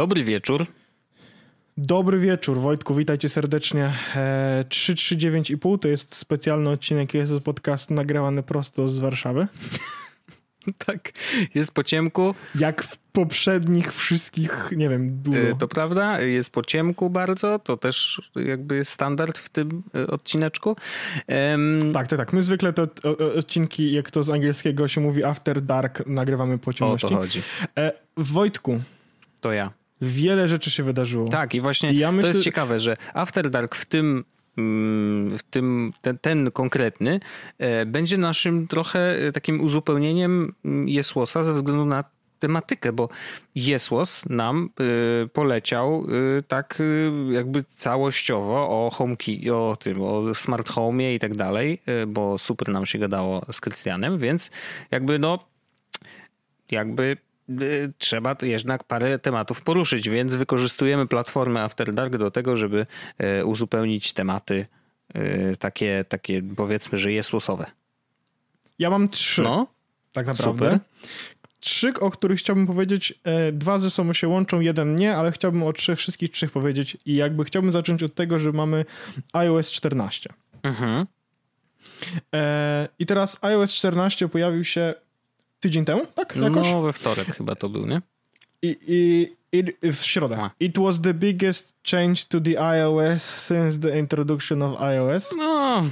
Dobry wieczór. Dobry wieczór, Wojtku, witajcie serdecznie. E, 339,5 to jest specjalny odcinek jest podcast nagrywany prosto z Warszawy. Tak, jest po ciemku. Jak w poprzednich wszystkich, nie wiem, dużo. E, To prawda, jest po ciemku bardzo, to też jakby jest standard w tym e, odcineczku. Em, Tak, tak, tak. My zwykle te o- o- odcinki, jak to z angielskiego się mówi, after dark, nagrywamy po o ciemności. to chodzi. E, Wojtku, To ja. Wiele rzeczy się wydarzyło. Tak, i właśnie I ja to myślę- jest ciekawe, że After Dark w tym mm, w tym, ten, ten konkretny e, będzie naszym trochę e, takim uzupełnieniem mm, Jesłosa ze względu na tematykę, bo Jesłos nam e, poleciał tak jakby całościowo o HomeKey, o tym, o smart home i tak dalej, bo super nam się gadało z Krystianem, więc jakby no jakby trzeba to jednak parę tematów poruszyć, więc wykorzystujemy platformę After Dark do tego, żeby y, uzupełnić tematy y, takie, takie powiedzmy, że jest losowe. Ja mam trzy, No, tak naprawdę. super. Trzy, o których chciałbym powiedzieć. Dwa ze sobą się łączą, jeden nie, ale chciałbym o trzech, wszystkich trzech powiedzieć. I jakby chciałbym zacząć od tego, że mamy iOS 14. mhm. E, I teraz iOS 14 pojawił się tydzień temu, tak? Jakoś? no we wtorek chyba to był, nie? I, i, i, w środę. A. It was the biggest change to the iOS since the introduction of iOS. No,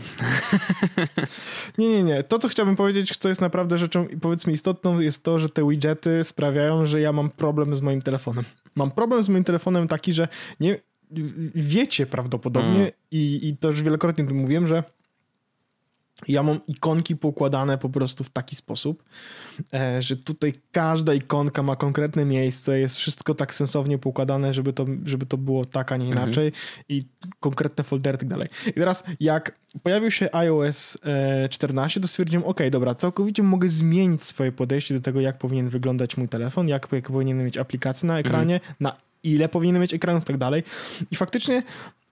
Nie, nie, nie. To, co chciałbym powiedzieć, co jest naprawdę rzeczą, powiedzmy, istotną, jest to, że te widgety sprawiają, że ja mam problem z moim telefonem. Mam problem z moim telefonem taki, że nie wiecie prawdopodobnie Mm. i, i to już wielokrotnie tu mówiłem, że ja mam ikonki poukładane po prostu w taki sposób, e, że tutaj każda ikonka ma konkretne miejsce, jest wszystko tak sensownie poukładane, żeby to, żeby to było tak, a nie inaczej i konkretne foldery i tak dalej. I teraz jak pojawił się iOS e, 14, to stwierdziłem, ok, dobra, całkowicie mogę zmienić swoje podejście do tego, jak powinien wyglądać mój telefon, jak, jak powinien mieć aplikacje na ekranie, na ile powinien mieć ekranów i tak dalej. I faktycznie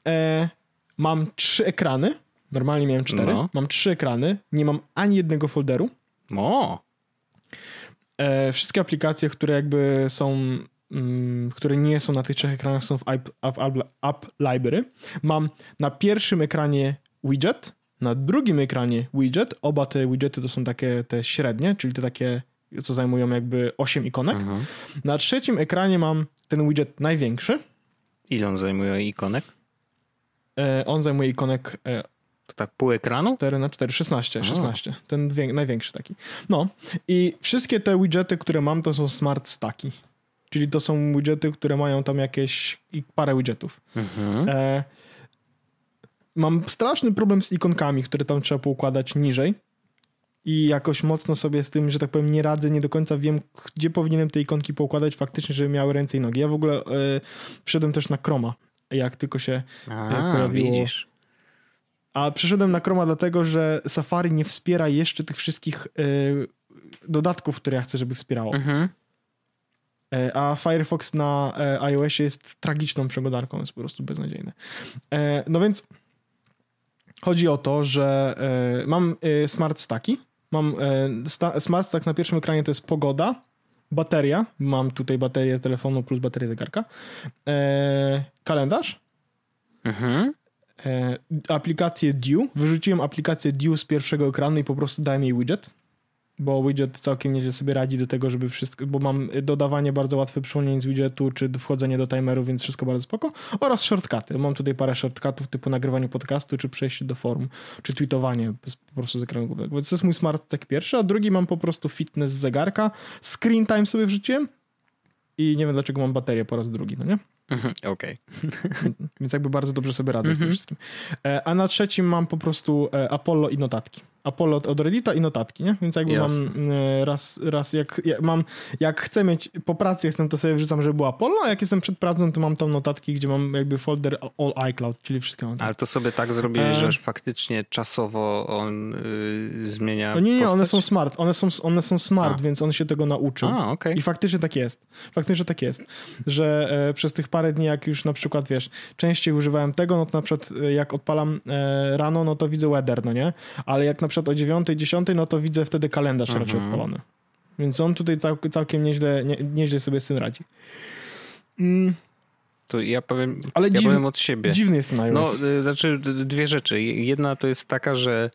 e, mam trzy ekrany, normalnie miałem cztery, No. mam trzy ekrany, nie mam ani jednego folderu. o, E, wszystkie aplikacje, które jakby są, mm, które nie są na tych trzech ekranach, są w App, app, app, app Library. Mam na pierwszym ekranie widget, na drugim ekranie widget. Oba te widgety to są takie te średnie, czyli te takie, co zajmują jakby 8 ikonek. mhm. Na trzecim ekranie mam ten widget największy. ile on zajmuje ikonek? E, on zajmuje ikonek e, To tak pół ekranu? 4 na 4, 16, 16. Ten wię- największy taki. No i wszystkie te widgety, które mam, to są smart stacki. Czyli to są widgety, które mają tam jakieś i parę widgetów. Mhm. E, mam straszny problem z ikonkami, które tam trzeba poukładać niżej. I jakoś mocno sobie z tym, że tak powiem, nie radzę, nie do końca wiem, gdzie powinienem te ikonki poukładać faktycznie, żeby miały ręce i nogi. Ja w ogóle e, wszedłem też na Chroma, jak tylko się A, pojawiło- widzisz. A przeszedłem na Chroma dlatego, że Safari nie wspiera jeszcze tych wszystkich y, dodatków, które ja chcę, żeby wspierało. Mhm. E, a Firefox na e, iOSie jest tragiczną przeglądarką, jest po prostu beznadziejny. E, no więc chodzi o to, że e, mam e, smart stacki. Mam e, sta, smart stack na pierwszym ekranie to jest pogoda, bateria. Mam tutaj baterię telefonu plus baterię zegarka. E, kalendarz. Mhm. E, aplikację Dew. Wyrzuciłem aplikację Dew z pierwszego ekranu i po prostu dałem jej widget, bo widget całkiem nieźle sobie radzi do tego, żeby wszystko, bo mam dodawanie bardzo łatwe przypomnień z widgetu, czy wchodzenie do timeru, więc wszystko bardzo spoko. Oraz shortcuty. Mam tutaj parę shortcutów typu nagrywanie podcastu, czy przejście do forum, czy tweetowanie po prostu z ekranu głównego. Więc to jest mój smart tak pierwszy, a drugi mam po prostu fitness zegarka. Screen time sobie wrzuciłem i nie wiem dlaczego mam baterię po raz drugi, no nie? Mhm. Okej. Więc jakby bardzo dobrze sobie radzę z tym wszystkim. E, A na trzecim mam po prostu e, Apollo i notatki. Apollo od Reddita i notatki, nie? Więc jakby Jasne. mam e, raz, raz jak, jak mam, jak chcę mieć, po pracy jestem, to sobie wrzucam, żeby było Apollo, a jak jestem przed pracą, to mam tam notatki, gdzie mam jakby folder All iCloud, czyli wszystkie notatki. Ale to sobie tak zrobiłeś, E. że faktycznie czasowo on y, zmienia No nie, nie, one postać? są smart, one są, one są smart, A. więc on się tego nauczył. A, okej. I faktycznie tak jest. Faktycznie tak jest, że e, przez tych parę dni, jak już na przykład, wiesz, częściej używałem tego, no to na przykład e, jak odpalam e, rano, no to widzę weather, no nie? Ale jak na przykład o 9, 10, no to widzę wtedy kalendarz raczej Mhm. odpalony. Więc on tutaj cał, całkiem nieźle, nie, nieźle sobie z tym radzi. Mm. To ja powiem, Ale ja dziw... powiem od siebie. Dziwny jest iOS. No, znaczy dwie rzeczy. Jedna to jest taka, że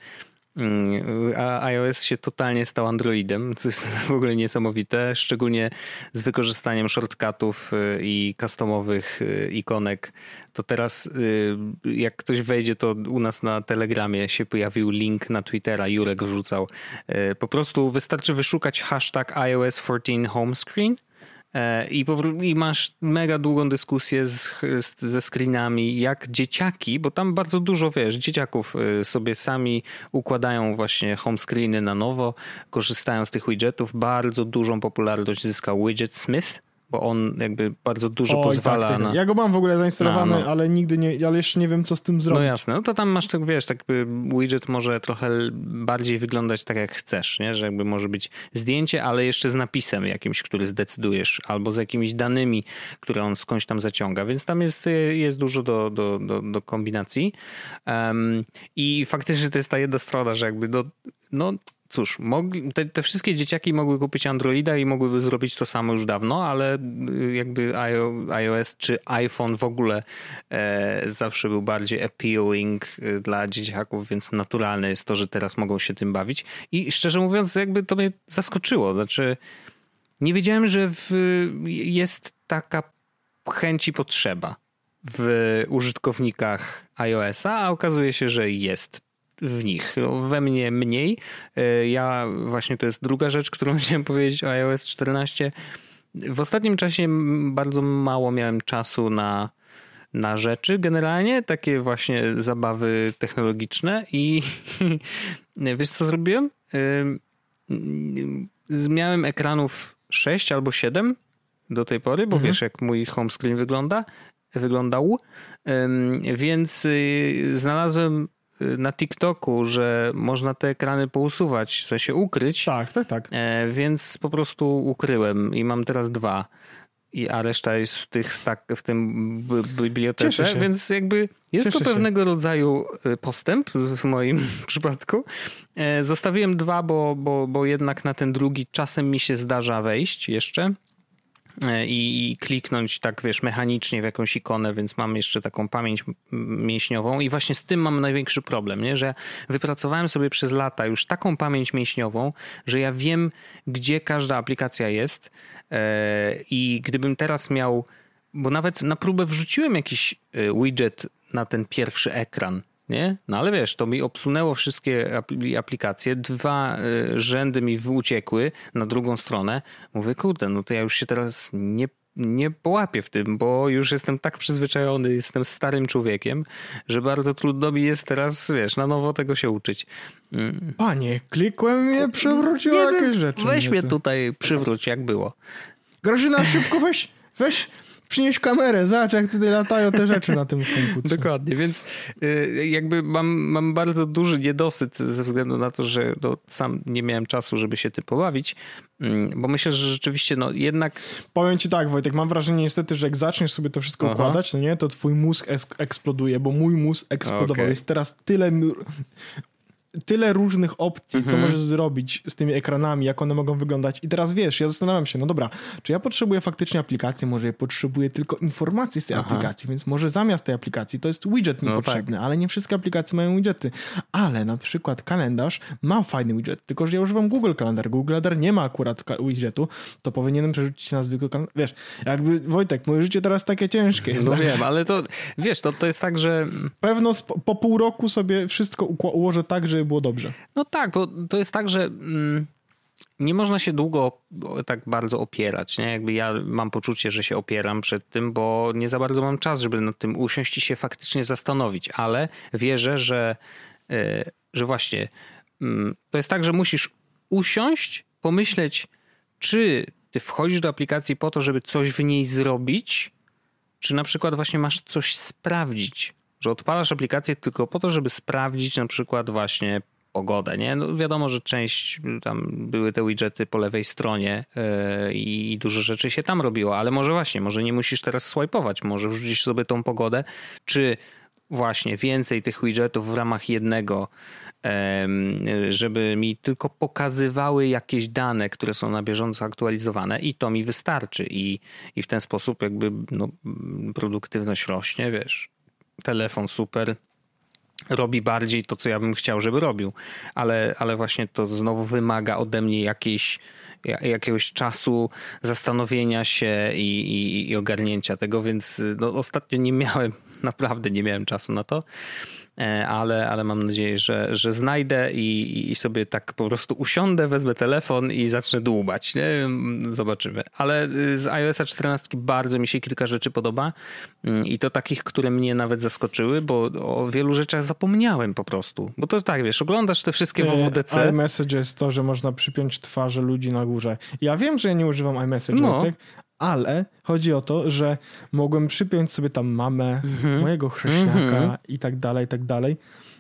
a iOS się totalnie stał Androidem, co jest w ogóle niesamowite, szczególnie z wykorzystaniem shortcutów y, i customowych y, ikonek. To teraz, y, jak ktoś wejdzie, to u nas na Telegramie się pojawił link na Twittera, Jurek wrzucał. Po prostu wystarczy wyszukać hashtag iOS 14 home screen I, I, masz mega długą dyskusję z, z, ze screenami, jak dzieciaki, bo tam bardzo dużo, wiesz, dzieciaków e, sobie sami układają właśnie home screeny na nowo, korzystają z tych widgetów. Bardzo dużą popularność zyskał widget Smith, bo on jakby bardzo dużo Oj, pozwala tak, tak. na... Ja go mam w ogóle zainstalowany, no. ale nigdy nie, ale jeszcze nie wiem, co z tym zrobić. No jasne, no to tam masz tak, wiesz, tak widget może trochę bardziej wyglądać tak, jak chcesz, nie? Że jakby może być zdjęcie, ale jeszcze z napisem jakimś, który zdecydujesz, albo z jakimiś danymi, które on skądś tam zaciąga, więc tam jest, jest dużo do, do, do, do kombinacji. Um, I faktycznie to jest ta jedna strona, że jakby do, no cóż, mogli, te, te, wszystkie dzieciaki mogły kupić Androida i mogłyby zrobić to samo już dawno, ale y, jakby iOS czy iPhone w ogóle e, zawsze był bardziej appealing y, dla dzieciaków, więc naturalne jest to, że teraz mogą się tym bawić. I szczerze mówiąc, jakby to mnie zaskoczyło. Znaczy, nie wiedziałem, że w, jest taka chęć i potrzeba w użytkownikach iOS-a, a okazuje się, że jest w nich. We mnie mniej. E, ja właśnie to jest druga rzecz, którą chciałem powiedzieć o iOS 14. W ostatnim czasie bardzo mało miałem czasu na, na rzeczy generalnie, takie właśnie zabawy technologiczne i wiesz co zrobiłem? Miałem ekranów 6 albo 7 do tej pory, bo mhm. wiesz jak mój home screen wygląda, wyglądał, więc y, znalazłem na TikToku, że można te ekrany pousuwać, w sensie ukryć. Tak, tak, tak. E, więc po prostu ukryłem i mam teraz dwa. I, a reszta jest w, tych stak, w tym bibliotece, więc jakby jest Cieszę to pewnego się. rodzaju e, postęp w moim przypadku. E, zostawiłem dwa, bo, bo, bo jednak na ten drugi czasem mi się zdarza wejść jeszcze. E, i kliknąć tak, wiesz, mechanicznie w jakąś ikonę, więc mam jeszcze taką pamięć mięśniową i właśnie z tym mam największy problem, nie? że wypracowałem sobie przez lata już taką pamięć mięśniową, że ja wiem, gdzie każda aplikacja jest e, i gdybym teraz miał, bo nawet na próbę wrzuciłem jakiś e, widget na ten pierwszy ekran, nie? No ale wiesz, to mi obsunęło wszystkie aplikacje, dwa y, rzędy mi uciekły na drugą stronę. Mówię, kurde, no to ja już się teraz nie nie połapię w tym, bo już jestem tak przyzwyczajony, jestem starym człowiekiem, że bardzo trudno mi jest teraz, wiesz, na nowo tego się uczyć. Mm. Panie, klikłem mnie, przewróciło jakieś rzeczy. Weź mnie tutaj, przywróć, jak było. Grażyna, szybko weź, weź, przynieś kamerę, zobacz jak tutaj latają te rzeczy na tym komputerze. Dokładnie, więc y, jakby mam, mam bardzo duży niedosyt ze względu na to, że no, sam nie miałem czasu, żeby się tym pobawić, mm, bo myślę, że rzeczywiście no jednak... Powiem ci tak Wojtek, mam wrażenie niestety, że jak zaczniesz sobie to wszystko Aha. układać, no nie, to twój mózg eksploduje, bo mój mózg eksplodował. Okay. Jest teraz tyle tyle różnych opcji, mhm. co możesz zrobić z tymi ekranami, jak one mogą wyglądać. I teraz wiesz, ja zastanawiam się, no dobra, czy ja potrzebuję faktycznie aplikacji, może ja potrzebuję tylko informacji z tej Aha. aplikacji, więc może zamiast tej aplikacji to jest widget mi no potrzebny, tak. ale nie wszystkie aplikacje mają widgety. Ale na przykład kalendarz ma fajny widget, tylko że ja używam Google Kalendar. Google Kalendar nie ma akurat widgetu, to powinienem przerzucić się na zwykły kalendar. Wiesz, jakby Wojtek, moje życie teraz takie ciężkie jest. No tak? wiem, ale to wiesz, to, to jest tak, że... Pewno po pół roku sobie wszystko ułożę tak, że żeby było dobrze. No tak, bo to jest tak, że mm, nie można się długo tak bardzo opierać. Nie? Jakby ja mam poczucie, że się opieram przed tym, bo nie za bardzo mam czas, żeby nad tym usiąść i się faktycznie zastanowić, ale wierzę, że, yy, że właśnie yy, to jest tak, że musisz usiąść, pomyśleć, czy ty wchodzisz do aplikacji po to, żeby coś w niej zrobić, czy na przykład właśnie masz coś sprawdzić że odpalasz aplikację tylko po to, żeby sprawdzić na przykład właśnie pogodę, nie? No wiadomo, że część tam były te widgety po lewej stronie yy, i dużo rzeczy się tam robiło, ale może właśnie, może nie musisz teraz swipeować, może wrzucić sobie tą pogodę, czy właśnie więcej tych widgetów w ramach jednego żeby mi tylko pokazywały jakieś dane, które są na bieżąco aktualizowane i to mi wystarczy i, i w ten sposób jakby no, produktywność rośnie, wiesz. Telefon super, robi bardziej to, co ja bym chciał, żeby robił, ale, ale właśnie to znowu wymaga ode mnie jakiejś jakiegoś czasu zastanowienia się i, i, i ogarnięcia tego, więc no, ostatnio nie miałem, naprawdę nie miałem czasu na to. E, ale, ale mam nadzieję, że, że znajdę i, i sobie tak po prostu usiądę, wezmę telefon i zacznę dłubać. Nie? Zobaczymy. Ale y, z iOS 14 bardzo mi się kilka rzeczy podoba mm, i to takich, które mnie nawet zaskoczyły, bo o wielu rzeczach zapomniałem po prostu. Bo to tak, wiesz, oglądasz te wszystkie WWDC. iMessage jest to, że można przypiąć twarze ludzi na górze. Ja wiem, że ja nie używam iMessage, no ale chodzi o to, że mogłem przypiąć sobie tam mamę, mm-hmm. mojego chrześniaka mm-hmm. i tak dalej, i tak dalej.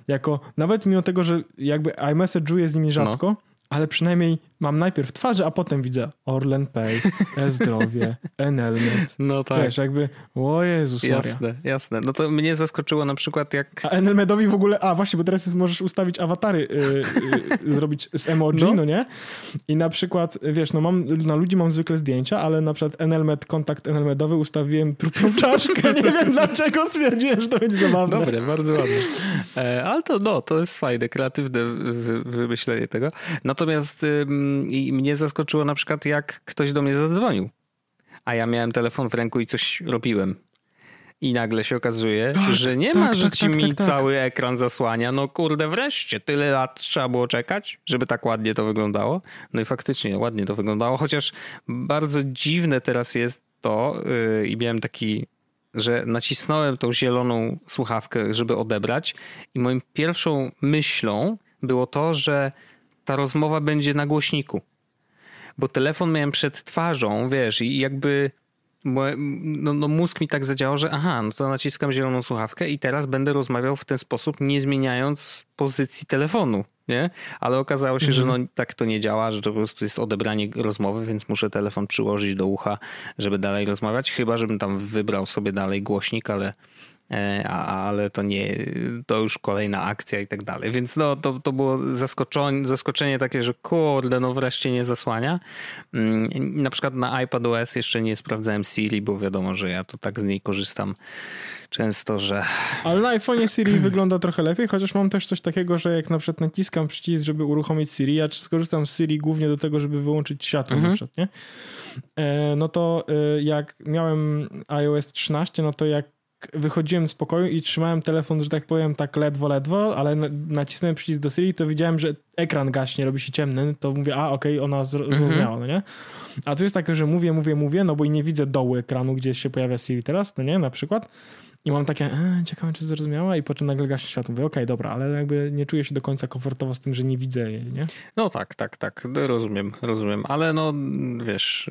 Jako, nawet mimo tego, że jakby iMessage'uję z nimi rzadko, no ale przynajmniej mam najpierw twarze, a potem widzę Orlen Pay, e-zdrowie, Enelmed. No tak. Wiesz, jakby, o Jezus Maria. Jasne, jasne. No to mnie zaskoczyło na przykład jak... A Enelmedowi w ogóle, a właśnie, bo teraz możesz ustawić awatary, yy, yy, zrobić z emoji, no. no. nie? I na przykład, wiesz, no mam, na ludzi mam zwykle zdjęcia, ale na przykład Enelmed, kontakt Enelmedowy ustawiłem trupią czaszkę. Nie wiem dlaczego stwierdziłem, że to będzie zabawne. Dobre, bardzo ładne. E, ale to, no, to jest fajne, kreatywne wymyślenie tego. Natomiast y, mnie zaskoczyło na przykład, jak ktoś do mnie zadzwonił, a ja miałem telefon w ręku i coś robiłem. I nagle się okazuje, tak, że nie tak, ma, że tak, ci tak, mi tak, tak. cały ekran zasłania. No kurde, wreszcie, tyle lat trzeba było czekać, żeby tak ładnie to wyglądało. No i faktycznie ładnie to wyglądało, chociaż bardzo dziwne teraz jest to yy, i miałem taki, że nacisnąłem tą zieloną słuchawkę, żeby odebrać i moją pierwszą myślą było to, że ta rozmowa będzie na głośniku. Bo telefon miałem przed twarzą, wiesz, i jakby no, no mózg mi tak zadziałał, że aha, no to naciskam zieloną słuchawkę i teraz będę rozmawiał w ten sposób, nie zmieniając pozycji telefonu, nie? Ale okazało się, mhm. że no tak to nie działa, że to po prostu jest odebranie rozmowy, więc muszę telefon przyłożyć do ucha, żeby dalej rozmawiać, chyba żebym tam wybrał sobie dalej głośnik, ale ale to nie, to już kolejna akcja i tak dalej. Więc no, to, to było zaskoczenie, zaskoczenie takie, że kurde, no wreszcie nie zasłania. Mm, na przykład na iPadOS jeszcze nie sprawdzałem Siri, bo wiadomo, że ja to tak z niej korzystam często, że... Ale na iPhone'ie Siri wygląda trochę lepiej, chociaż mam też coś takiego, że jak na przykład naciskam przycisk, żeby uruchomić Siri, ja skorzystam z Siri głównie do tego, żeby wyłączyć światło mhm. na przykład, nie? E, no to e, jak miałem iOS 13, no to jak wychodziłem z pokoju i trzymałem telefon, że tak powiem, tak ledwo, ledwo, ale nacisnąłem przycisk do Siri, to widziałem, że ekran gaśnie, robi się ciemny, to mówię, a okej, okay, ona mhm. zrozumiała, no nie? A tu jest takie, że mówię, mówię, mówię, no bo i nie widzę dołu ekranu, gdzie się pojawia Siri teraz, no nie, na przykład. I mam takie, e, ciekawe, czy zrozumiała, i potem nagle gaśnie światło. Mówię, okej, okay, dobra, ale jakby nie czuję się do końca komfortowo z tym, że nie widzę jej, nie? No tak, tak, tak, rozumiem, rozumiem, ale no wiesz,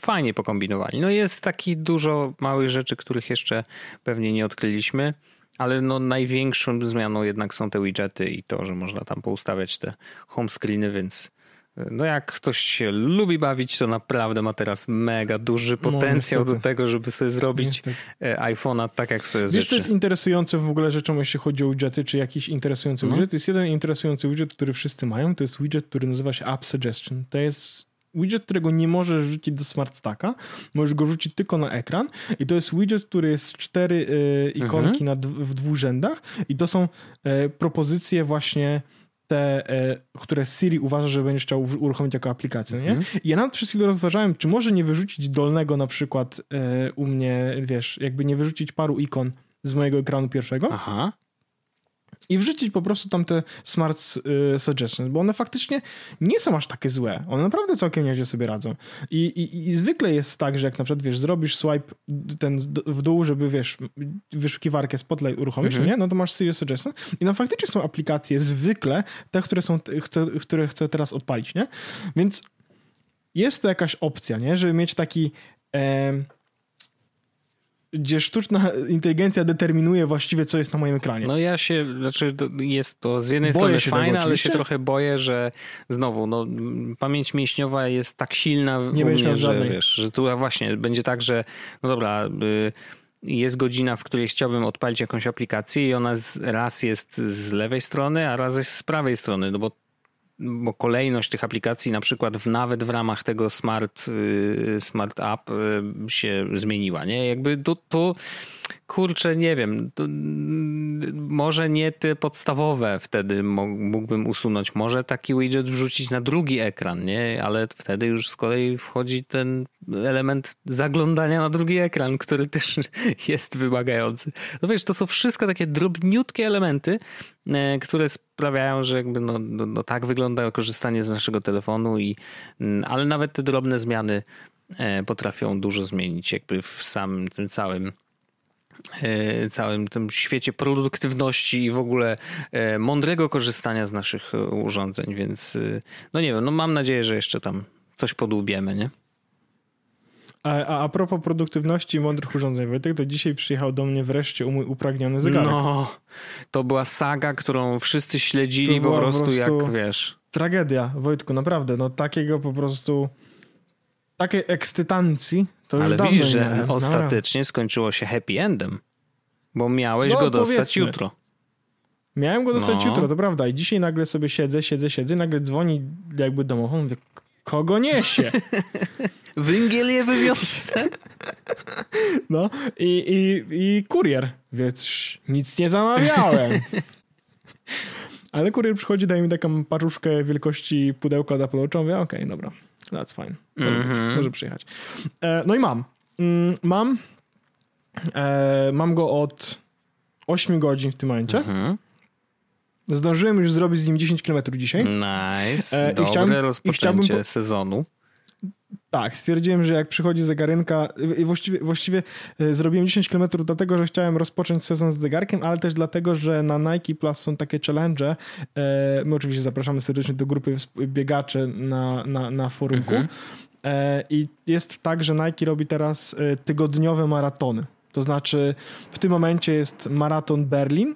fajnie pokombinowali. No jest takich dużo małych rzeczy, których jeszcze pewnie nie odkryliśmy. Ale no największą zmianą jednak są te widgety i to, że można tam poustawiać te home screeny, więc no jak ktoś się lubi bawić, to naprawdę ma teraz mega duży no, potencjał no, do tego, żeby sobie zrobić. E, iPhone'a tak, jak sobie Wiesz, co jest interesujące w ogóle rzeczą, jeśli chodzi o widgety, czy jakiś interesujący no. widget? Jest jeden interesujący widget, który wszyscy mają, to jest widget, który nazywa się App Suggestion. To jest widget, którego nie możesz rzucić do Smart Stacka, możesz go rzucić tylko na ekran i to jest widget, który jest cztery y, ikonki mhm. na, w dwóch rzędach i to są y, propozycje właśnie te, e, które Siri uważa, że będziesz chciał uruchomić jako aplikację, nie? Mm. I ja nawet przez chwilę rozważałem, czy może nie wyrzucić dolnego na przykład e, u mnie, wiesz, jakby nie wyrzucić paru ikon z mojego ekranu pierwszego. Aha i wrzucić po prostu tam te smart y, suggestions, bo one faktycznie nie są aż takie złe. One naprawdę całkiem nieźle sobie radzą. I, i, I zwykle jest tak, że jak na przykład, wiesz, zrobisz swipe ten w dół, żeby, wiesz, wyszukiwarkę Spotlight uruchomić, mhm. nie? No to masz Serious Suggestions i no faktycznie są aplikacje zwykle, te, które są, chcę, które chcę teraz odpalić, nie? Więc jest to jakaś opcja, nie? Żeby mieć taki... E, gdzie sztuczna inteligencja determinuje właściwie, co jest na moim ekranie. No ja się, znaczy jest to z jednej boję strony fajne, ale się trochę boję, że znowu, no pamięć mięśniowa jest tak silna Nie u mnie, że wiesz, że tu właśnie będzie tak, że no dobra, y, jest godzina, w której chciałbym odpalić jakąś aplikację i ona z, raz jest z lewej strony, a raz jest z prawej strony, no bo bo kolejność tych aplikacji na przykład w, nawet w ramach tego smart, y, smart app y, się zmieniła, nie? Jakby to, to kurczę, nie wiem, to, może nie te podstawowe wtedy mógłbym usunąć, może taki widget wrzucić na drugi ekran, nie? Ale wtedy już z kolei wchodzi ten element zaglądania na drugi ekran, który też jest wymagający. No wiesz, to są wszystko takie drobniutkie elementy, e, które sprawiają, że jakby no, no, no tak wygląda korzystanie z naszego telefonu i mm, ale nawet te drobne zmiany e, potrafią dużo zmienić jakby w samym tym całym E, całym tym świecie produktywności i w ogóle e, mądrego korzystania z naszych urządzeń, więc no nie wiem, no mam nadzieję, że jeszcze tam coś podłubiemy, nie? A, a, a propos produktywności i mądrych urządzeń, Wojtek, to dzisiaj przyjechał do mnie wreszcie mój upragniony zegarek. No, to była saga, którą wszyscy śledzili po prostu, po prostu jak, wiesz... Tragedia, Wojtku, naprawdę, no takiego po prostu takiej ekscytancji to już Ale widzisz, że ostatecznie skończyło się happy endem, bo miałeś no, go dostać powiedzmy. jutro. Miałem go dostać no. jutro, to prawda. I dzisiaj nagle sobie siedzę, siedzę, siedzę, nagle dzwoni jakby domofon, mówię, kogo niesie? Węgiel je we wiosce. No i, i, i kurier, więc nic nie zamawiałem. Ale kurier przychodzi, daje mi taką paczuszkę wielkości pudełka od Apple mówię, okej, okay, dobra, that's fine. Może, mm -hmm. może przyjechać. E, no i mam. Mm, mam. E, mam go od 8 godzin w tym momencie. Mm -hmm. Zdążyłem już zrobić z nim 10 km dzisiaj. Nice. E, Dobre i chciałem, rozpoczęcie i chciałbym, sezonu. Tak, stwierdziłem, że jak przychodzi zegarynka, właściwie, właściwie e, zrobiłem 10 km dlatego, że chciałem rozpocząć sezon z zegarkiem, ale też dlatego, że na Nike Plus są takie challenge. E, my oczywiście zapraszamy serdecznie do grupy biegaczy na, na, na forumku. Mhm. E, I jest tak, że Nike robi teraz tygodniowe maratony. To znaczy w tym momencie jest maraton Berlin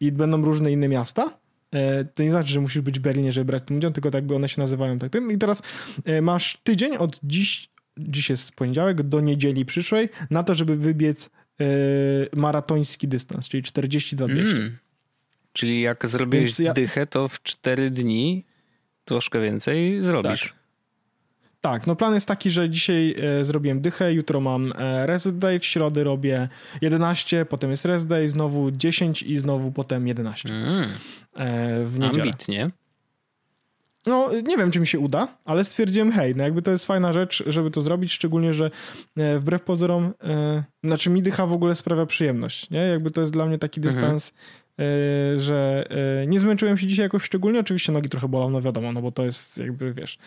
i będą różne inne miasta E, to nie znaczy, że musisz być w Berlinie, żeby brać ten udział, tylko tak by one się nazywają. Tak. I teraz e, masz tydzień od dziś, dziś jest poniedziałek, do niedzieli przyszłej, na to, żeby wybiec e, maratoński dystans, czyli 42 200. Mm. Czyli jak zrobisz ja... dychę, to w 4 dni troszkę więcej zrobisz. Tak. Tak, no plan jest taki, że dzisiaj e, zrobiłem dychę, jutro mam e, rest day, w środę robię 11, potem jest rest day, znowu 10 i znowu potem 11 mm. e, w niedzielę. Ambitnie. No, nie wiem, czy mi się uda, ale stwierdziłem, hej, no jakby to jest fajna rzecz, żeby to zrobić, szczególnie, że e, wbrew pozorom, e, znaczy mi dycha w ogóle sprawia przyjemność, nie? Jakby to jest dla mnie taki mhm. dystans, mhm. E, że e, nie zmęczyłem się dzisiaj jakoś szczególnie, oczywiście nogi trochę bolą, no wiadomo, no bo to jest jakby, wiesz,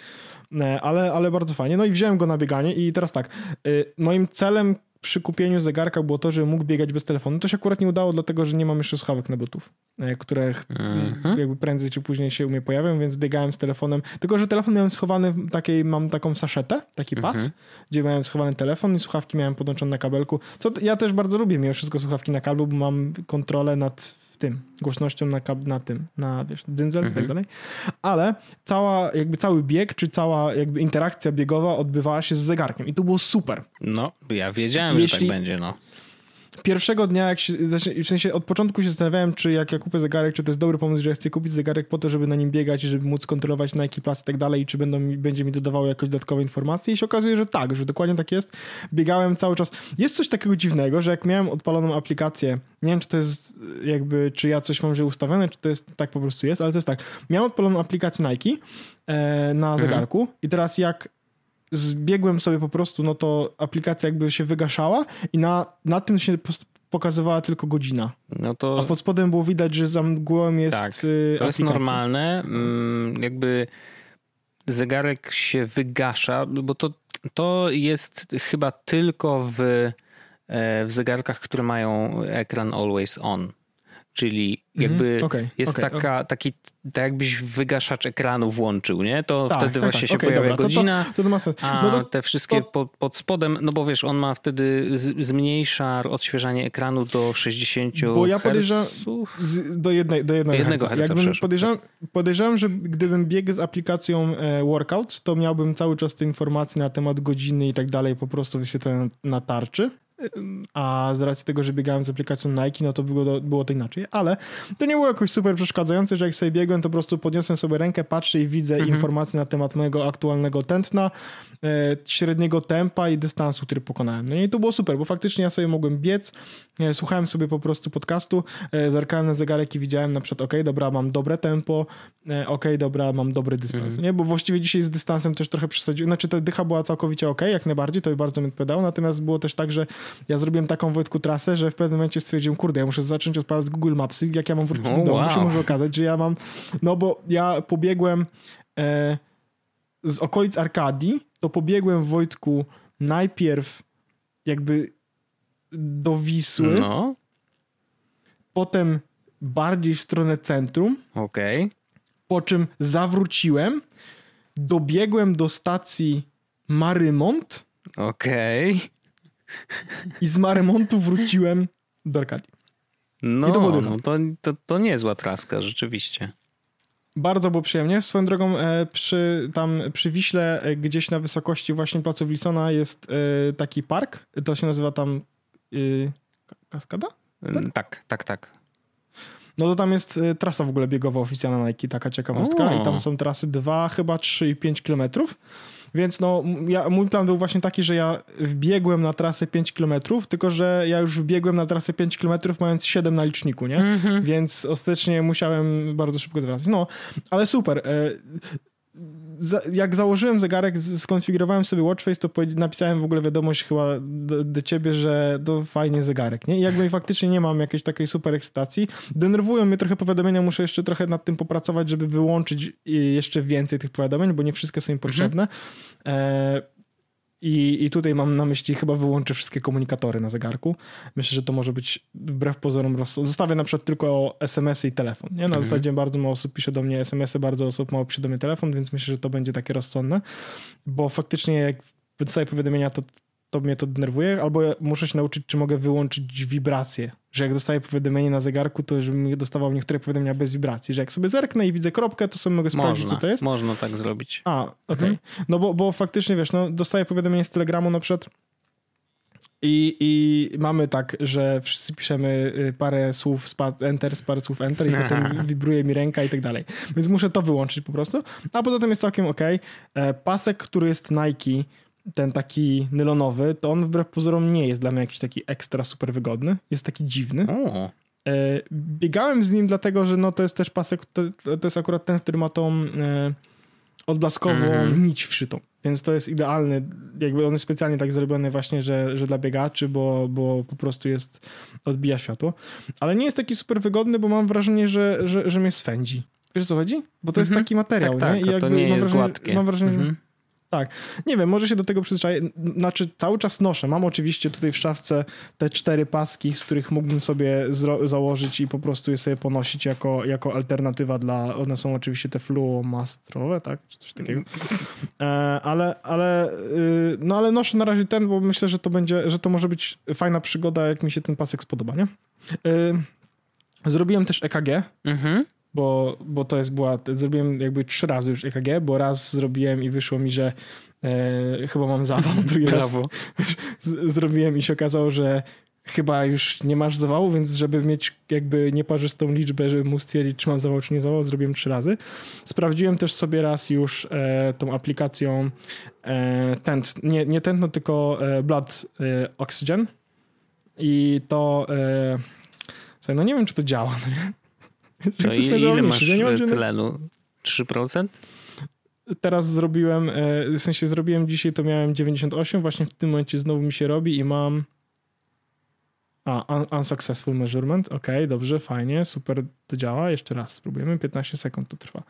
E, ale, ale bardzo fajnie. No i wziąłem go na bieganie i teraz tak, moim celem przy kupieniu zegarka było to, że mógł biegać bez telefonu. To się akurat nie udało, dlatego że nie mam jeszcze słuchawek na Bluetooth, e, które mhm. jakby prędzej czy później się u mnie pojawią, więc biegałem z telefonem. Tylko, że telefon miałem schowany w takiej, mam taką saszetę, taki pas, mhm. gdzie miałem schowany telefon i słuchawki miałem podłączone na kabelku. Co ja też bardzo lubię mimo wszystko słuchawki na kablu, bo mam kontrolę nad tym, głośnością na, na tym, na wiesz, dzyndzel mhm. i tak mhm. dalej. Ale cała, jakby cały bieg, czy cała jakby interakcja biegowa odbywała się z zegarkiem i to było super. No, ja wiedziałem, Jeśli, że tak będzie, no pierwszego dnia, jak się, znaczy, w sensie od początku się zastanawiałem, czy jak ja kupię zegarek, czy to jest dobry pomysł, że ja chcę kupić zegarek po to, żeby na nim biegać, żeby móc kontrolować Nike Plus i tak dalej, czy będą będzie mi dodawało jakieś dodatkowe informacje i się okazuje, że tak, że dokładnie tak jest. Biegałem cały czas. Jest coś takiego dziwnego, że jak miałem odpaloną aplikację, nie wiem, czy to jest jakby, czy ja coś mam źle ustawione, czy to jest tak po prostu jest, ale to jest tak. Miałem odpaloną aplikację Nike e, na mhm. zegarku i teraz jak zbiegłem sobie po prostu, no to aplikacja jakby się wygaszała i na, na tym się pokazywała tylko godzina. No to... A pod spodem było widać, że za mgłą jest tak, y, to jest normalne. Mm, jakby zegarek się wygasza, bo to, to jest chyba tylko w, e, w zegarkach, które mają ekran always on. Czyli jakby mm, okay, jest okay, taka, okay. taki, tak jakbyś wygaszacz ekranu włączył, nie? To tak, wtedy tak, właśnie tak, się pojawia dobra, godzina, to, to, to a no te wszystkie pod, pod, spodem, no bo wiesz, on ma wtedy z, zmniejsza odświeżanie ekranu do 60 Bo ja podejrzewam do, jednej, do jednego, jednego herca. herca podejrzewam, podejrzewam, że gdybym biegł z aplikacją e, Workouts, to miałbym cały czas te informacje na temat godziny i tak dalej po prostu wyświetlone na tarczy a z racji tego, że biegałem z aplikacją Nike, no to było, było to inaczej, ale to nie było jakoś super przeszkadzające, że jak sobie biegłem, to po prostu podniosłem sobie rękę, patrzę i widzę mhm. informacje na temat mojego aktualnego tętna, e, średniego tempa i dystansu, który pokonałem. No i to było super, bo faktycznie ja sobie mogłem biec, e, słuchałem sobie po prostu podcastu, e, zerkałem na zegarek i widziałem na przykład, ok, dobra, mam dobre tempo, ok, dobra, mam dobry dystans, mhm. nie? Bo właściwie dzisiaj z dystansem też trochę przesadziłem, znaczy ta dycha była całkowicie ok, jak najbardziej, to bardzo mi odpowiadało, natomiast było też tak, że ja zrobiłem taką Wojtku trasę, że w pewnym momencie stwierdziłem, kurde, ja muszę zacząć odpalać Google Mapsy, jak ja mam wrócić do domu, wow. się może okazać, że ja mam, no bo ja pobiegłem e, z okolic Arkadii, to pobiegłem Wojtku najpierw jakby do Wisły, no. potem bardziej w stronę centrum, okej, okay. po czym zawróciłem, dobiegłem do stacji Marymont, okej, okay i z Maremontu wróciłem do Arkadii. No, to, no to, to, to niezła traska, rzeczywiście. Bardzo było przyjemnie. Swoją drogą e, przy, tam przy Wiśle, e, gdzieś na wysokości właśnie placu Wilsona jest e, taki park. To się nazywa tam Kaskada? Tak? tak, tak, tak. No to tam jest trasa w ogóle biegowa oficjalna Nike, taka ciekawostka. O. I tam są trasy 2, chyba 3 i 5 kilometrów. Więc no, ja, mój plan był właśnie taki, że ja wbiegłem na trasę 5 km, tylko że ja już wbiegłem na trasę 5 km mając 7 na liczniku, nie? Mm -hmm. Więc ostatecznie musiałem bardzo szybko zwracać. No, ale super. Jak założyłem zegarek, skonfigurowałem sobie Watchface, to napisałem w ogóle wiadomość chyba do, do, ciebie, że to fajnie zegarek, nie? I jakby faktycznie nie mam jakiejś takiej super ekscytacji. Denerwują mnie trochę powiadomienia, muszę jeszcze trochę nad tym popracować, żeby wyłączyć jeszcze więcej tych powiadomień, bo nie wszystkie są im potrzebne. Mhm. E i, I tutaj mam na myśli, chyba wyłączę wszystkie komunikatory na zegarku. Myślę, że to może być wbrew pozorom rozsądne. Zostawię na przykład tylko SMS-y i telefon. Nie? Na mhm. zasadzie bardzo mało osób pisze do mnie SMS-y, bardzo osób mało pisze do mnie telefon, więc myślę, że to będzie takie rozsądne, bo faktycznie jak dostaję powiadomienia, to to mnie to denerwuje, albo muszę się nauczyć, czy mogę wyłączyć wibracje, że jak dostaję powiadomienie na zegarku, to żebym dostawał niektóre powiadomienia bez wibracji, że jak sobie zerknę i widzę kropkę, to sobie mogę sprawdzić, można, co to jest. Można tak zrobić. A, okej. Okay. Mhm. No bo, bo faktycznie, wiesz, no dostaję powiadomienie z Telegramu na przykład i, I mamy tak, że wszyscy piszemy y, parę słów enter, parę słów enter i potem wibruje mi ręka i tak dalej. Więc muszę to wyłączyć po prostu. A poza tym jest całkiem ok. E, pasek, który jest Nike, ten taki nylonowy, to on wbrew pozorom nie jest dla mnie jakiś taki ekstra super wygodny. Jest taki dziwny. O. E, biegałem z nim dlatego, że no to jest też pasek, to, to jest akurat ten, który ma tą e, odblaskową mm. nić wszytą. Więc to jest idealny, jakby on jest specjalnie tak zrobiony właśnie, że, że dla biegaczy, bo, bo po prostu jest, odbija światło. Ale nie jest taki super wygodny, bo mam wrażenie, że, że, że mnie swędzi. Wiesz co chodzi? Bo to jest mhm. taki materiał, tak, nie? Tak, I jakby to nie jest wrażenie, gładkie. Mam wrażenie, mm -hmm. Tak. Nie wiem, może się do tego przyzwyczaję. Znaczy, cały czas noszę. Mam oczywiście tutaj w szafce te cztery paski, z których mógłbym sobie założyć i po prostu je sobie ponosić jako, jako alternatywa dla. One są oczywiście te fluomastrowe, tak? Czy coś takiego. E, ale, ale, y, no ale noszę na razie ten, bo myślę, że to będzie, że to może być fajna przygoda, jak mi się ten pasek spodoba, nie? Y, zrobiłem też EKG. Mhm bo, bo to jest była, zrobiłem jakby trzy razy już EKG, bo raz zrobiłem i wyszło mi, że e, chyba mam zawał, drugi raz z, zrobiłem i się okazało, że chyba już nie masz zawału, więc żeby mieć jakby nieparzystą liczbę, żeby móc stwierdzić, czy mam zawał, czy nie zawał, zrobiłem trzy razy. Sprawdziłem też sobie raz już e, tą aplikacją e, tent, nie, nie tętno, tylko e, Blood e, Oxygen i to e, no nie wiem, czy to działa, no nie? To, to ile masz ja nie tlenu? 3%? Teraz zrobiłem, e, w sensie zrobiłem dzisiaj, to miałem 98, właśnie w tym momencie znowu mi się robi i mam a, un unsuccessful measurement, ok, dobrze, fajnie, super, to działa, jeszcze raz spróbujemy, 15 sekund to trwa.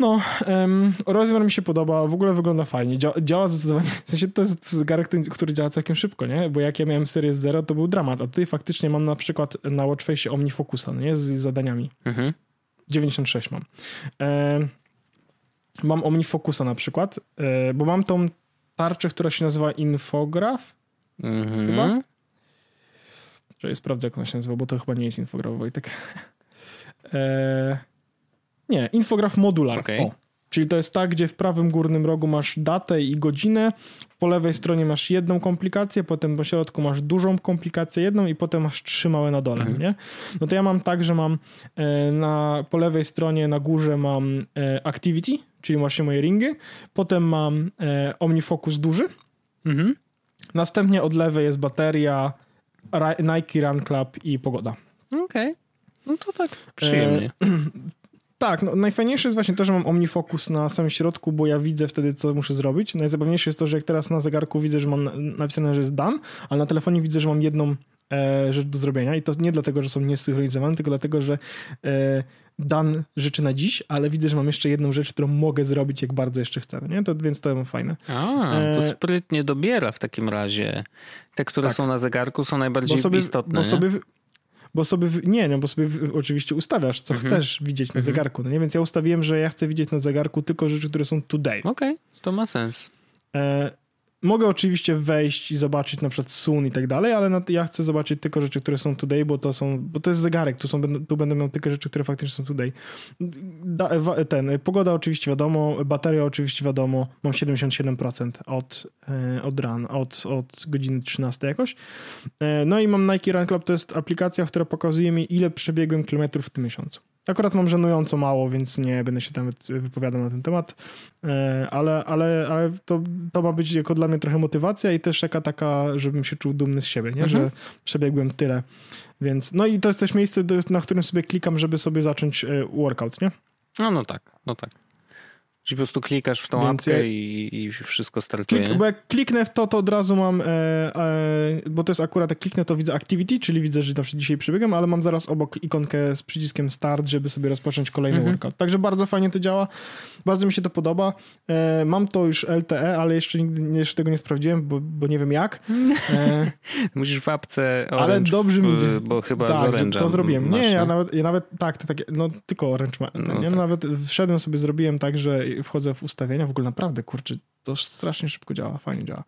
No, um, rozmiar mi się podoba, w ogóle wygląda fajnie, Dzia działa zdecydowanie, w sensie to jest zegarek, który działa całkiem szybko, nie? Bo jak ja miałem Series Zero, to był dramat, a tutaj faktycznie mam na przykład na Watchface OmniFocusa, no nie? Z, z zadaniami. Mhm. 96 mam. E, mam OmniFocusa na przykład, e, bo mam tą tarczę, która się nazywa Infograph, mhm. chyba. Że sprawdzę, jak ona się nazywa, bo to chyba nie jest Infograph, Wojtek. E, nie, infograf modular. Okay. O, Czyli to jest tak, gdzie w prawym górnym rogu masz datę i godzinę, po lewej stronie masz jedną komplikację, potem po środku masz dużą komplikację jedną i potem masz trzy małe na dole, mhm. nie? No to ja mam tak, że mam e, na, po lewej stronie na górze mam e, activity, czyli właśnie moje ringy, potem mam e, OmniFocus duży, mhm. następnie od lewej jest bateria, Nike Run Club i pogoda. Okej. Okay. No to tak przyjemnie. Tak, no, najfajniejsze jest właśnie to, że mam OmniFocus na samym środku, bo ja widzę wtedy, co muszę zrobić. Najzabawniejsze jest to, że jak teraz na zegarku widzę, że mam napisane, że jest done, ale na telefonie widzę, że mam jedną e, rzecz do zrobienia i to nie dlatego, że są niesynchronizowane, tylko dlatego, że e, dan rzeczy na dziś, ale widzę, że mam jeszcze jedną rzecz, którą mogę zrobić, jak bardzo jeszcze chcę, nie? To, więc to jest fajne. A, to e, sprytnie dobiera w takim razie. Te, które tak. są na zegarku są najbardziej bo sobie, istotne, bo sobie, bo sobie, nie, no bo sobie oczywiście ustawiasz, co mhm. chcesz widzieć na mhm. zegarku, no nie? Więc ja ustawiłem, że ja chcę widzieć na zegarku tylko rzeczy, które są today. Okej, okay, to ma sens. E, Mogę oczywiście wejść i zobaczyć na przykład sun i tak dalej, ale ja chcę zobaczyć tylko rzeczy, które są today, bo to są, bo to jest zegarek, tu, są, tu będę miał tylko rzeczy, które faktycznie są today. Da, ten, pogoda oczywiście wiadomo, bateria oczywiście wiadomo, mam 77% od, e, od run, od, od godziny 13 jakoś. E, no i mam Nike Run Club, to jest aplikacja, która pokazuje mi ile przebiegłem kilometrów w tym miesiącu. Akurat mam żenująco mało, więc nie będę się tam wypowiadał na ten temat, e, ale, ale, ale to, to ma być jako dla mnie trochę motywacja i też taka, taka żebym się czuł dumny z siebie, nie? Mhm. że przebiegłem tyle. Więc, no i to jest też miejsce, na którym sobie klikam, żeby sobie zacząć e, workout, nie? No, no tak, no tak. Czyli po prostu klikasz w tą Więc apkę ja... i, i, wszystko startuje. Klik, bo jak kliknę w to, to od razu mam, e, e, bo to jest akurat jak kliknę, to widzę activity, czyli widzę, że na przykład dzisiaj przebiegam, ale mam zaraz obok ikonkę z przyciskiem start, żeby sobie rozpocząć kolejny mhm. workout. Także bardzo fajnie to działa. Bardzo mi się to podoba. E, mam to już LTE, ale jeszcze nigdy jeszcze tego nie sprawdziłem, bo, bo nie wiem jak. E, Musisz w apce Orange, Ale dobrze mi idzie. Bo chyba tak, z to zrobiłem. Nie, ja nawet, ja nawet tak, no tylko Orange ma. No? No, tak. Nawet wszedłem sobie, zrobiłem tak, że wchodzę w ustawienia, w ogóle naprawdę, kurczę, to strasznie szybko działa, fajnie działa.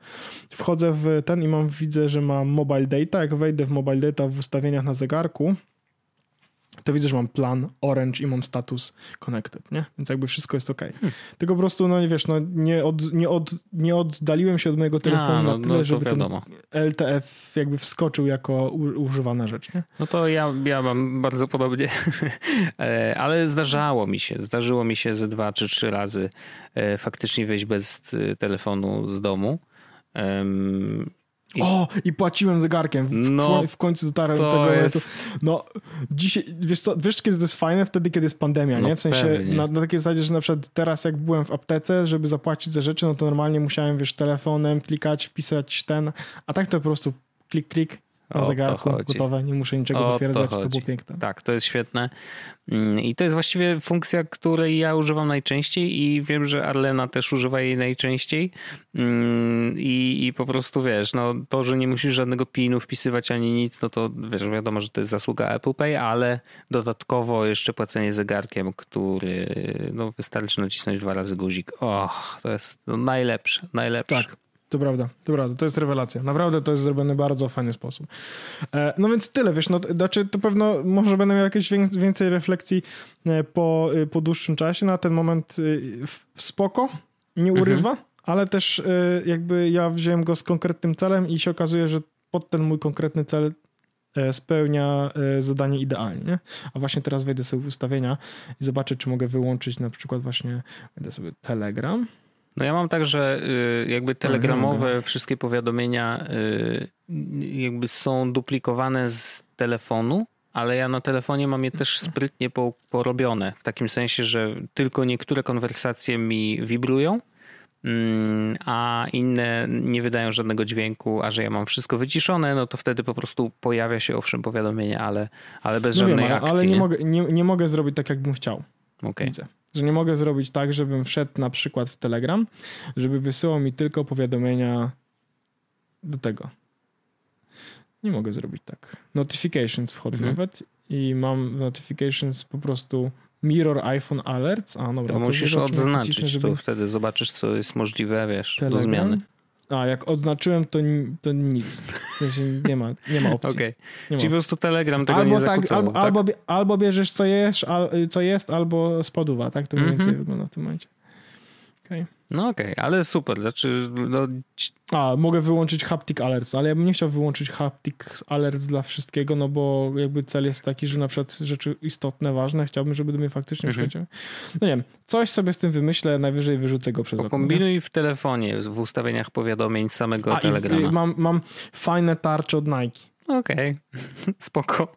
Wchodzę w ten i mam, widzę, że mam mobile data. Jak wejdę w mobile data w ustawieniach na zegarku, to widzę, że mam plan Orange i mam status connected, nie? Więc jakby wszystko jest ok. Hmm. Tylko po prostu, no nie wiesz, no nie, od, nie, od, nie oddaliłem się od mojego telefonu A, no, na tyle, no, żeby wiadomo. ten LTF jakby wskoczył jako u, używana rzecz, nie? No to ja, ja mam bardzo podobnie, e, ale zdarzało mi się, zdarzyło mi się ze dwa czy trzy razy e, faktycznie wyjść bez e, telefonu z domu. I... O, i płaciłem zegarkiem. W, no, w końcu dotarłem do tego. Jest... No, dzisiaj, wiesz co, wiesz kiedy to jest fajne? Wtedy, kiedy jest pandemia, no, nie? W sensie na, na takiej zasadzie, że na przykład teraz jak byłem w aptece, żeby zapłacić za rzeczy, no to normalnie musiałem, wiesz, telefonem klikać, wpisać ten, a tak to po prostu klik, klik, na zegarku, gotowe, nie muszę niczego o potwierdzać, to, to, było piękne. Tak, to jest świetne. Mm, I to jest właściwie funkcja, której ja używam najczęściej i wiem, że Arlena też używa jej najczęściej. Mm, I, i po prostu wiesz, no to, że nie musisz żadnego pinu wpisywać ani nic, no to wiesz, wiadomo, że to jest zasługa Apple Pay, ale dodatkowo jeszcze płacenie zegarkiem, który no wystarczy nacisnąć dwa razy guzik. Och, to jest no, najlepsze, najlepsze. Tak. To prawda, to prawda, to jest rewelacja. Naprawdę to jest zrobione w bardzo fajny sposób. E, no więc tyle, wiesz, no, znaczy to pewno może będę miał jakieś więcej refleksji e, po, e, po dłuższym czasie. Na ten moment w spoko, nie mhm. urywa, mhm. ale też jakby ja wziąłem go z konkretnym celem i się okazuje, że pod ten mój konkretny cel spełnia zadanie idealnie. Nie? A właśnie teraz wejdę sobie w ustawienia i zobaczę, czy mogę wyłączyć na przykład właśnie, wejdę sobie Telegram. No ja mam tak, że y, jakby telegramowe wszystkie powiadomienia y, jakby są duplikowane z telefonu, ale ja na telefonie mam je też sprytnie porobione. W takim sensie, że tylko niektóre konwersacje mi wibrują, mm, a inne nie wydają żadnego dźwięku, a że ja mam wszystko wyciszone, no to wtedy po prostu pojawia się owszem powiadomienie, ale, ale bez no żadnej wiem, akcji. Ale nie, nie, Mogę, nie, nie mogę zrobić tak, jakbym chciał. Okay. Widzę. Że nie mogę zrobić tak, żebym wszedł na przykład w Telegram, żeby wysyłał mi tylko powiadomienia do tego. Nie mogę zrobić tak. Notifications wchodzę mhm. nawet i mam notifications po prostu Mirror iPhone Alerts. A, dobra, to, to musisz odznaczyć, żeby... to wtedy zobaczysz, co jest możliwe, wiesz, Telegram? do zmiany. A, jak odznaczyłem, to, to nic. W sensie nie ma, nie ma opcji. Okej. Okay. Czyli po prostu Telegram tego albo nie tak, albo, tak? albo, albo bierzesz co, jesz, al, co jest, albo spoduwa, tak? To mniej mm -hmm. więcej wygląda w tym momencie. Okay. No okej, okay, ale super. Znaczy, no... A, mogę wyłączyć Haptic Alerts, ale ja bym nie chciał wyłączyć Haptic Alerts dla wszystkiego, no bo jakby cel jest taki, że na przykład rzeczy istotne, ważne, chciałbym, żeby do mnie faktycznie mhm. przychodziły. No nie wiem, coś sobie z tym wymyślę, najwyżej wyrzucę go przez okno. Kombinuj w telefonie, w ustawieniach powiadomień samego A, Telegrama. I, mam, mam fajne tarcze od Nike. Okej, okay. spoko.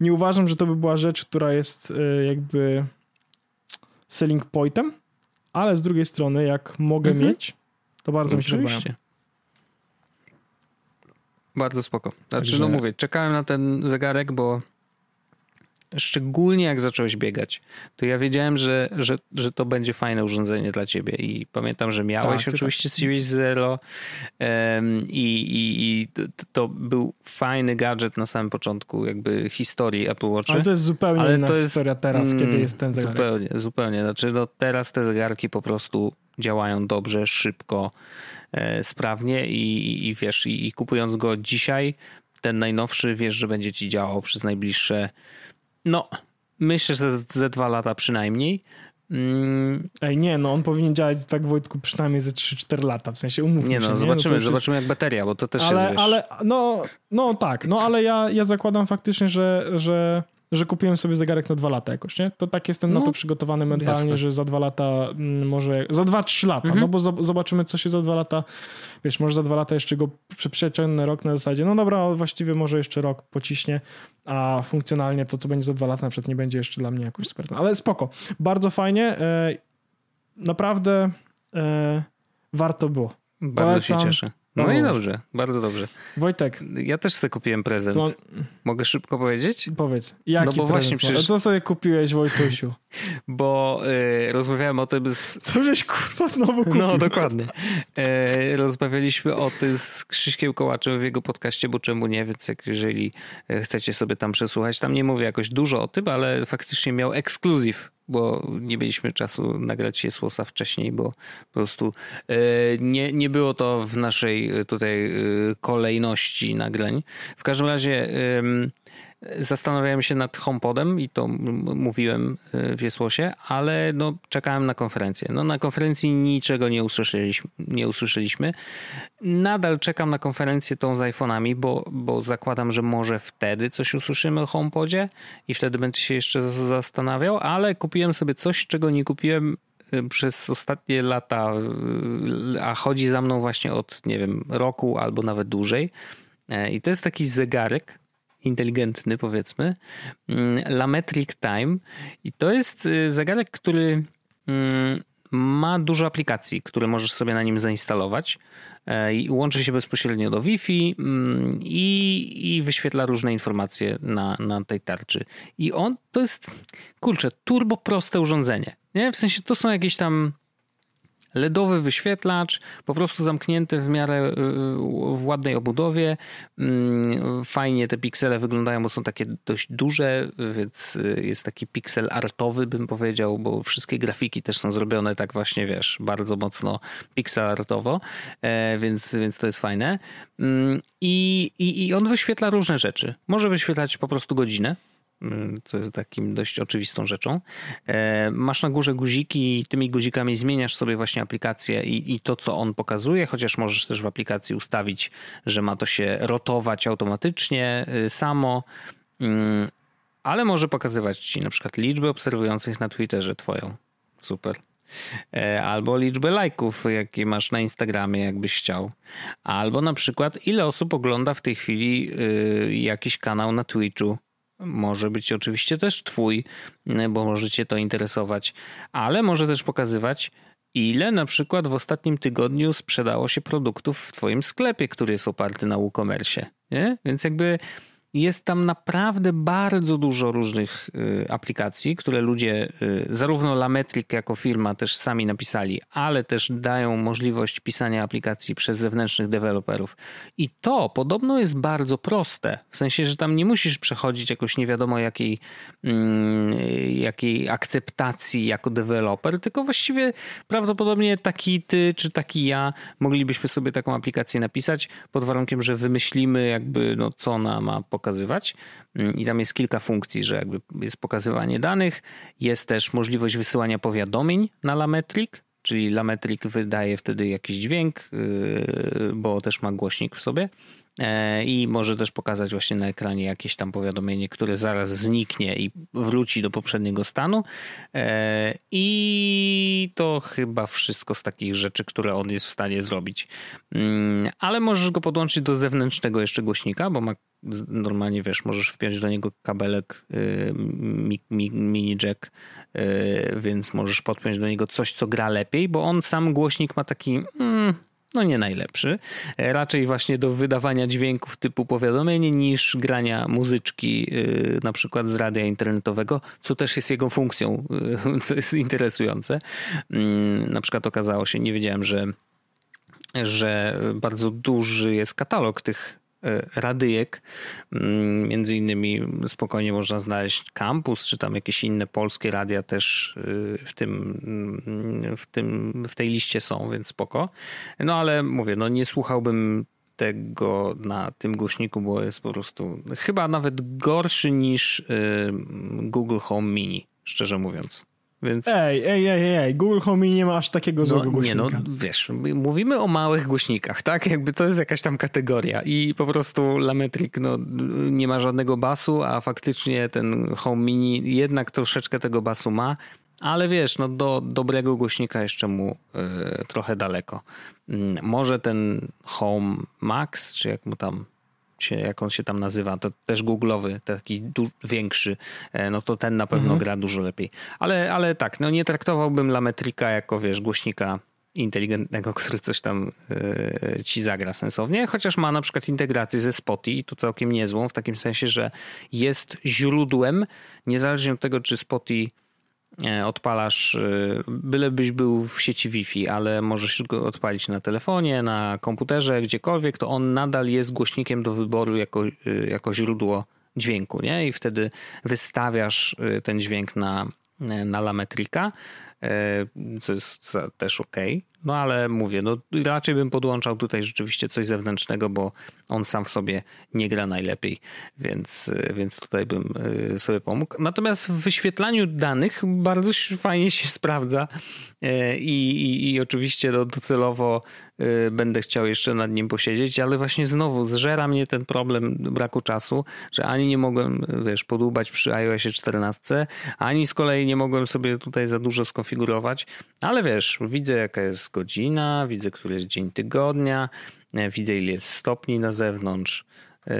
Nie uważam, że to by była rzecz, która jest y, jakby selling pointem, ale z drugiej strony, jak mogę mhm. mieć, to bardzo Oczywiście. mi się podoba. Bardzo spoko. Znaczy, Także... no mówię, czekałem na ten zegarek, bo szczególnie jak zacząłeś biegać, to ja wiedziałem, że, że, że to będzie fajne urządzenie dla ciebie i pamiętam, że miałeś tak, oczywiście tak. Series Zero um, i, i, i to, to, był fajny gadżet na samym początku jakby historii Apple Watch. Ale to jest zupełnie Ale inna to jest, historia teraz, mm, kiedy jest ten zegarek. Zupełnie, zupełnie. Znaczy no teraz te zegarki po prostu działają dobrze, szybko, e, sprawnie i, i wiesz, i, i kupując go dzisiaj, ten najnowszy, wiesz, że będzie ci działał przez najbliższe no, myślę, że ze dwa lata przynajmniej. Mm. Ej, nie, no on powinien działać tak Wojtku przynajmniej ze 3-4 lata, w sensie umówmy nie, no, się. Zobaczymy, nie? No zobaczymy jest... jak bateria, bo to też ale, jest, wiesz... Ale, no, no tak, no ale ja, ja zakładam faktycznie, że, że że kupiłem sobie zegarek na dwa lata jakoś, nie? To tak jestem no, na to przygotowany mentalnie, jasne. że za dwa lata mm, może, za dwa, trzy lata, mhm. no bo zobaczymy co się za dwa lata, wiesz, może za dwa lata jeszcze go przeciągnę rok na zasadzie, no dobra, właściwie może jeszcze rok pociśnie, a funkcjonalnie to co będzie za dwa lata na przykład nie będzie jeszcze dla mnie jakoś super. Ale spoko, bardzo fajnie, e, naprawdę e, warto było. Bardzo Polecam. się cieszę. No, no i dobrze, bardzo dobrze. Wojtek. Ja też sobie kupiłem prezent. Mogę szybko powiedzieć? Powiedz. Jaki no bo właśnie przecież... Co sobie kupiłeś, Wojtusiu? bo y, rozmawiałem o tym z... Co żeś kurwa znowu kupił? No dokładnie. Y, rozmawialiśmy o tym z Krzyśkiem Kołaczem w jego podcaście, bo czemu nie, więc jak jeżeli e, chcecie sobie tam przesłuchać, tam nie mówię jakoś dużo o tym, ale faktycznie miał ekskluzyw bo nie mieliśmy czasu nagrać się słosa wcześniej, bo po prostu e, nie, nie było to w naszej e, tutaj e, kolejności nagrań. W każdym razie Zastanawiałem się nad HomePodem i to mówiłem w Jesłosie, ale no, czekałem na konferencję. No, na konferencji niczego nie usłyszeliśmy, nie usłyszeliśmy. Nadal czekam na konferencję tą z iPhone'ami, bo, bo zakładam, że może wtedy coś usłyszymy o HomePodzie i wtedy będę się jeszcze zastanawiał, ale kupiłem sobie coś, czego nie kupiłem y, przez ostatnie lata, y, a chodzi za mną właśnie od, nie wiem, roku albo nawet dłużej. E, I to jest taki zegarek, inteligentny, powiedzmy, mm, Lametric Time. I to jest y, zegarek, który mm, ma dużo aplikacji, które możesz sobie na nim zainstalować. E, I łączy się bezpośrednio do Wi-Fi mm, i, i wyświetla różne informacje na, na tej tarczy. I on to jest, kurczę, turbo proste urządzenie. Nie? W sensie to są jakieś tam LEDowy wyświetlacz, po prostu zamknięty w miarę y, w ładnej obudowie. Mm, fajnie te piksele wyglądają, bo są takie dość duże, więc y, jest taki piksel artowy, bym powiedział, bo wszystkie grafiki też są zrobione tak właśnie, wiesz, bardzo mocno piksel artowo, e, więc, więc to jest fajne. Mm, I, i, I on wyświetla różne rzeczy. Może wyświetlać po prostu godzinę, co jest takim dość oczywistą rzeczą. E, masz na górze guziki i tymi guzikami zmieniasz sobie właśnie aplikację i, i to, co on pokazuje, chociaż możesz też w aplikacji ustawić, że ma to się rotować automatycznie y, samo, mm, ale może pokazywać ci na przykład liczbę obserwujących na Twitterze twoją. Super. E, albo liczbę lajków, jakie masz na Instagramie, jakbyś chciał. Albo na przykład, ile osób ogląda w tej chwili y, jakiś kanał na Twitchu może być oczywiście też Twój, bo może Cię to interesować, ale może też pokazywać, ile na przykład w ostatnim tygodniu sprzedało się produktów w Twoim sklepie, który jest oparty na WooCommerce. Nie? Więc jakby jest tam naprawdę bardzo dużo różnych y, aplikacji, które ludzie, y, zarówno Lametric jako firma też sami napisali, ale też dają możliwość pisania aplikacji przez zewnętrznych deweloperów. I to podobno jest bardzo proste, w sensie, że tam nie musisz przechodzić jakoś nie wiadomo jakiej, mm, jakiej akceptacji jako deweloper, tylko właściwie prawdopodobnie taki ty czy taki ja moglibyśmy sobie taką aplikację napisać pod warunkiem, że wymyślimy jakby no co ona ma pokazać pokazywać. Mm, I tam jest kilka funkcji, że jakby jest pokazywanie danych, jest też możliwość wysyłania powiadomień na Lametrik, czyli Lametrik wydaje wtedy jakiś dźwięk, yy, bo też ma głośnik w sobie. E, I może też pokazać właśnie na ekranie jakieś tam powiadomienie, które zaraz zniknie i wróci do poprzedniego stanu. E, I to chyba wszystko z takich rzeczy, które on jest w stanie zrobić. Mm, ale możesz go podłączyć do zewnętrznego jeszcze głośnika, bo ma normalnie wiesz, możesz wpiąć do niego kabelek y, mini jack, y, więc możesz podpiąć do niego coś, co gra lepiej, bo on sam głośnik ma taki. Mm, no nie najlepszy. E, raczej właśnie do wydawania dźwięków typu powiadomienie niż grania muzyczki e, na przykład z radia internetowego, co też jest jego funkcją, e, co jest interesujące. Mm, na przykład okazało się, nie wiedziałem, że że bardzo duży jest katalog tych radyjek. Mm, między innymi spokojnie można znaleźć kampus, czy tam jakieś inne polskie radia też e, w tym, mm, w tym, w tej liście są, więc spoko. No ale mówię, no nie słuchałbym tego na tym głośniku, bo jest po prostu chyba nawet gorszy niż e, Google Home Mini, szczerze mówiąc. Więc... Ej, ej, ej, ej, Google Home nie ma aż takiego złego no, głośnika. Nie, no wiesz, mówimy o małych głośnikach, tak? Jakby to jest jakaś tam kategoria i po prostu Lametric no, nie ma żadnego basu, a faktycznie ten Home Mini jednak troszeczkę tego basu ma, ale wiesz, no do dobrego głośnika jeszcze mu y, trochę daleko. Y, może ten Home Max, czy jak mu tam się, jak on się tam nazywa, to też googlowy, taki większy, e, no to ten na pewno mhm. gra dużo lepiej. Ale, ale tak, no nie traktowałbym Lametrika jako, wiesz, głośnika inteligentnego, który coś tam yy, ci zagra sensownie, chociaż ma na przykład integrację ze Spotify i to całkiem niezłą, w takim sensie, że jest źródłem, niezależnie od tego, czy Spotify E, odpalasz, e, bylebyś był w sieci Wi-Fi, ale możesz go odpalić na telefonie, na komputerze, gdziekolwiek, to on nadal jest głośnikiem do wyboru jako, e, jako źródło dźwięku, nie? I wtedy wystawiasz ten dźwięk na, na lametrika, co jest też ok. No ale mówię, no raczej bym podłączał tutaj rzeczywiście coś zewnętrznego, bo on sam w sobie nie gra najlepiej, więc, więc tutaj bym y, sobie pomógł. Natomiast w wyświetlaniu danych bardzo fajnie się sprawdza y, i, i, i oczywiście no, docelowo y, będę chciał jeszcze nad nim posiedzieć, ale właśnie znowu zżera mnie ten problem braku czasu, że ani nie mogłem, wiesz, podłubać przy iOSie 14, ani z kolei nie mogłem sobie tutaj za dużo skonfigurować, ale wiesz, widzę jaka jest godzina, widzę, który jest dzień tygodnia, e, widzę ile jest stopni na zewnątrz, e,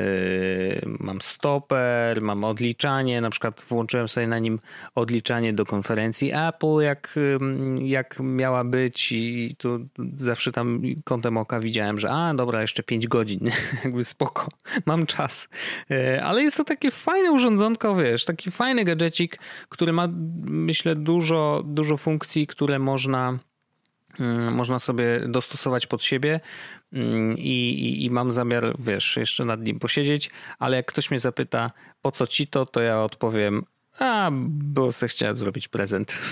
mam stoper, mam odliczanie, na przykład włączyłem sobie na nim odliczanie do konferencji Apple, jak, jak miała być i tu zawsze tam kątem oka widziałem, że a dobra, jeszcze 5 godzin, jakby spoko, mam czas. E, ale jest to takie fajne urządzonko, wiesz, taki fajny gadżecik, który ma myślę dużo, dużo funkcji, które można można sobie dostosować pod siebie mm, i, i, i, mam zamiar, wiesz, jeszcze nad nim posiedzieć, ale jak ktoś mnie zapyta, po co ci to, to ja odpowiem, a, bo se chciałem zrobić prezent.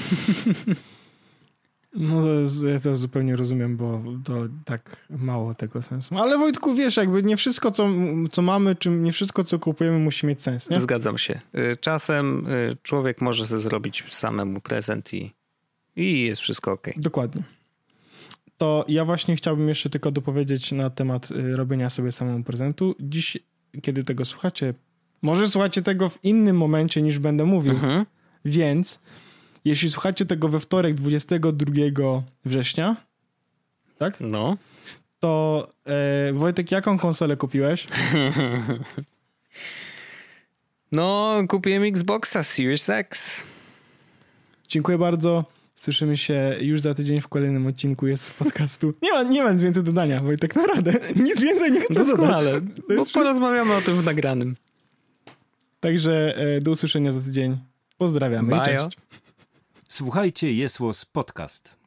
No to jest, ja to zupełnie rozumiem, bo to tak mało tego sensu. Ale Wojtku, wiesz, jakby nie wszystko, co, co mamy, czy nie wszystko, co kupujemy, musi mieć sens, nie? Zgadzam się. Y, czasem y, człowiek może sobie zrobić samemu prezent i, i jest wszystko ok. Dokładnie to ja właśnie chciałbym jeszcze tylko dopowiedzieć na temat y, robienia sobie samemu prezentu. Dziś, kiedy tego słuchacie, może słuchacie tego w innym momencie niż będę mówił, mhm. więc jeśli słuchacie tego we wtorek 22 września, tak? No. To e, Wojtek, jaką konsolę kupiłeś? no, kupiłem Xboxa Series X. Dziękuję bardzo. Słyszymy się już za tydzień w kolejnym odcinku jest podcastu. Nie ma, nie ma nic więcej dodania, Wojtek, naprawdę. Nic więcej nie chcę Doskonale, dodać. bo porozmawiamy o tym w nagranym. Także e, do usłyszenia za tydzień. Pozdrawiamy Bye. cześć. Słuchajcie, jest Podcast.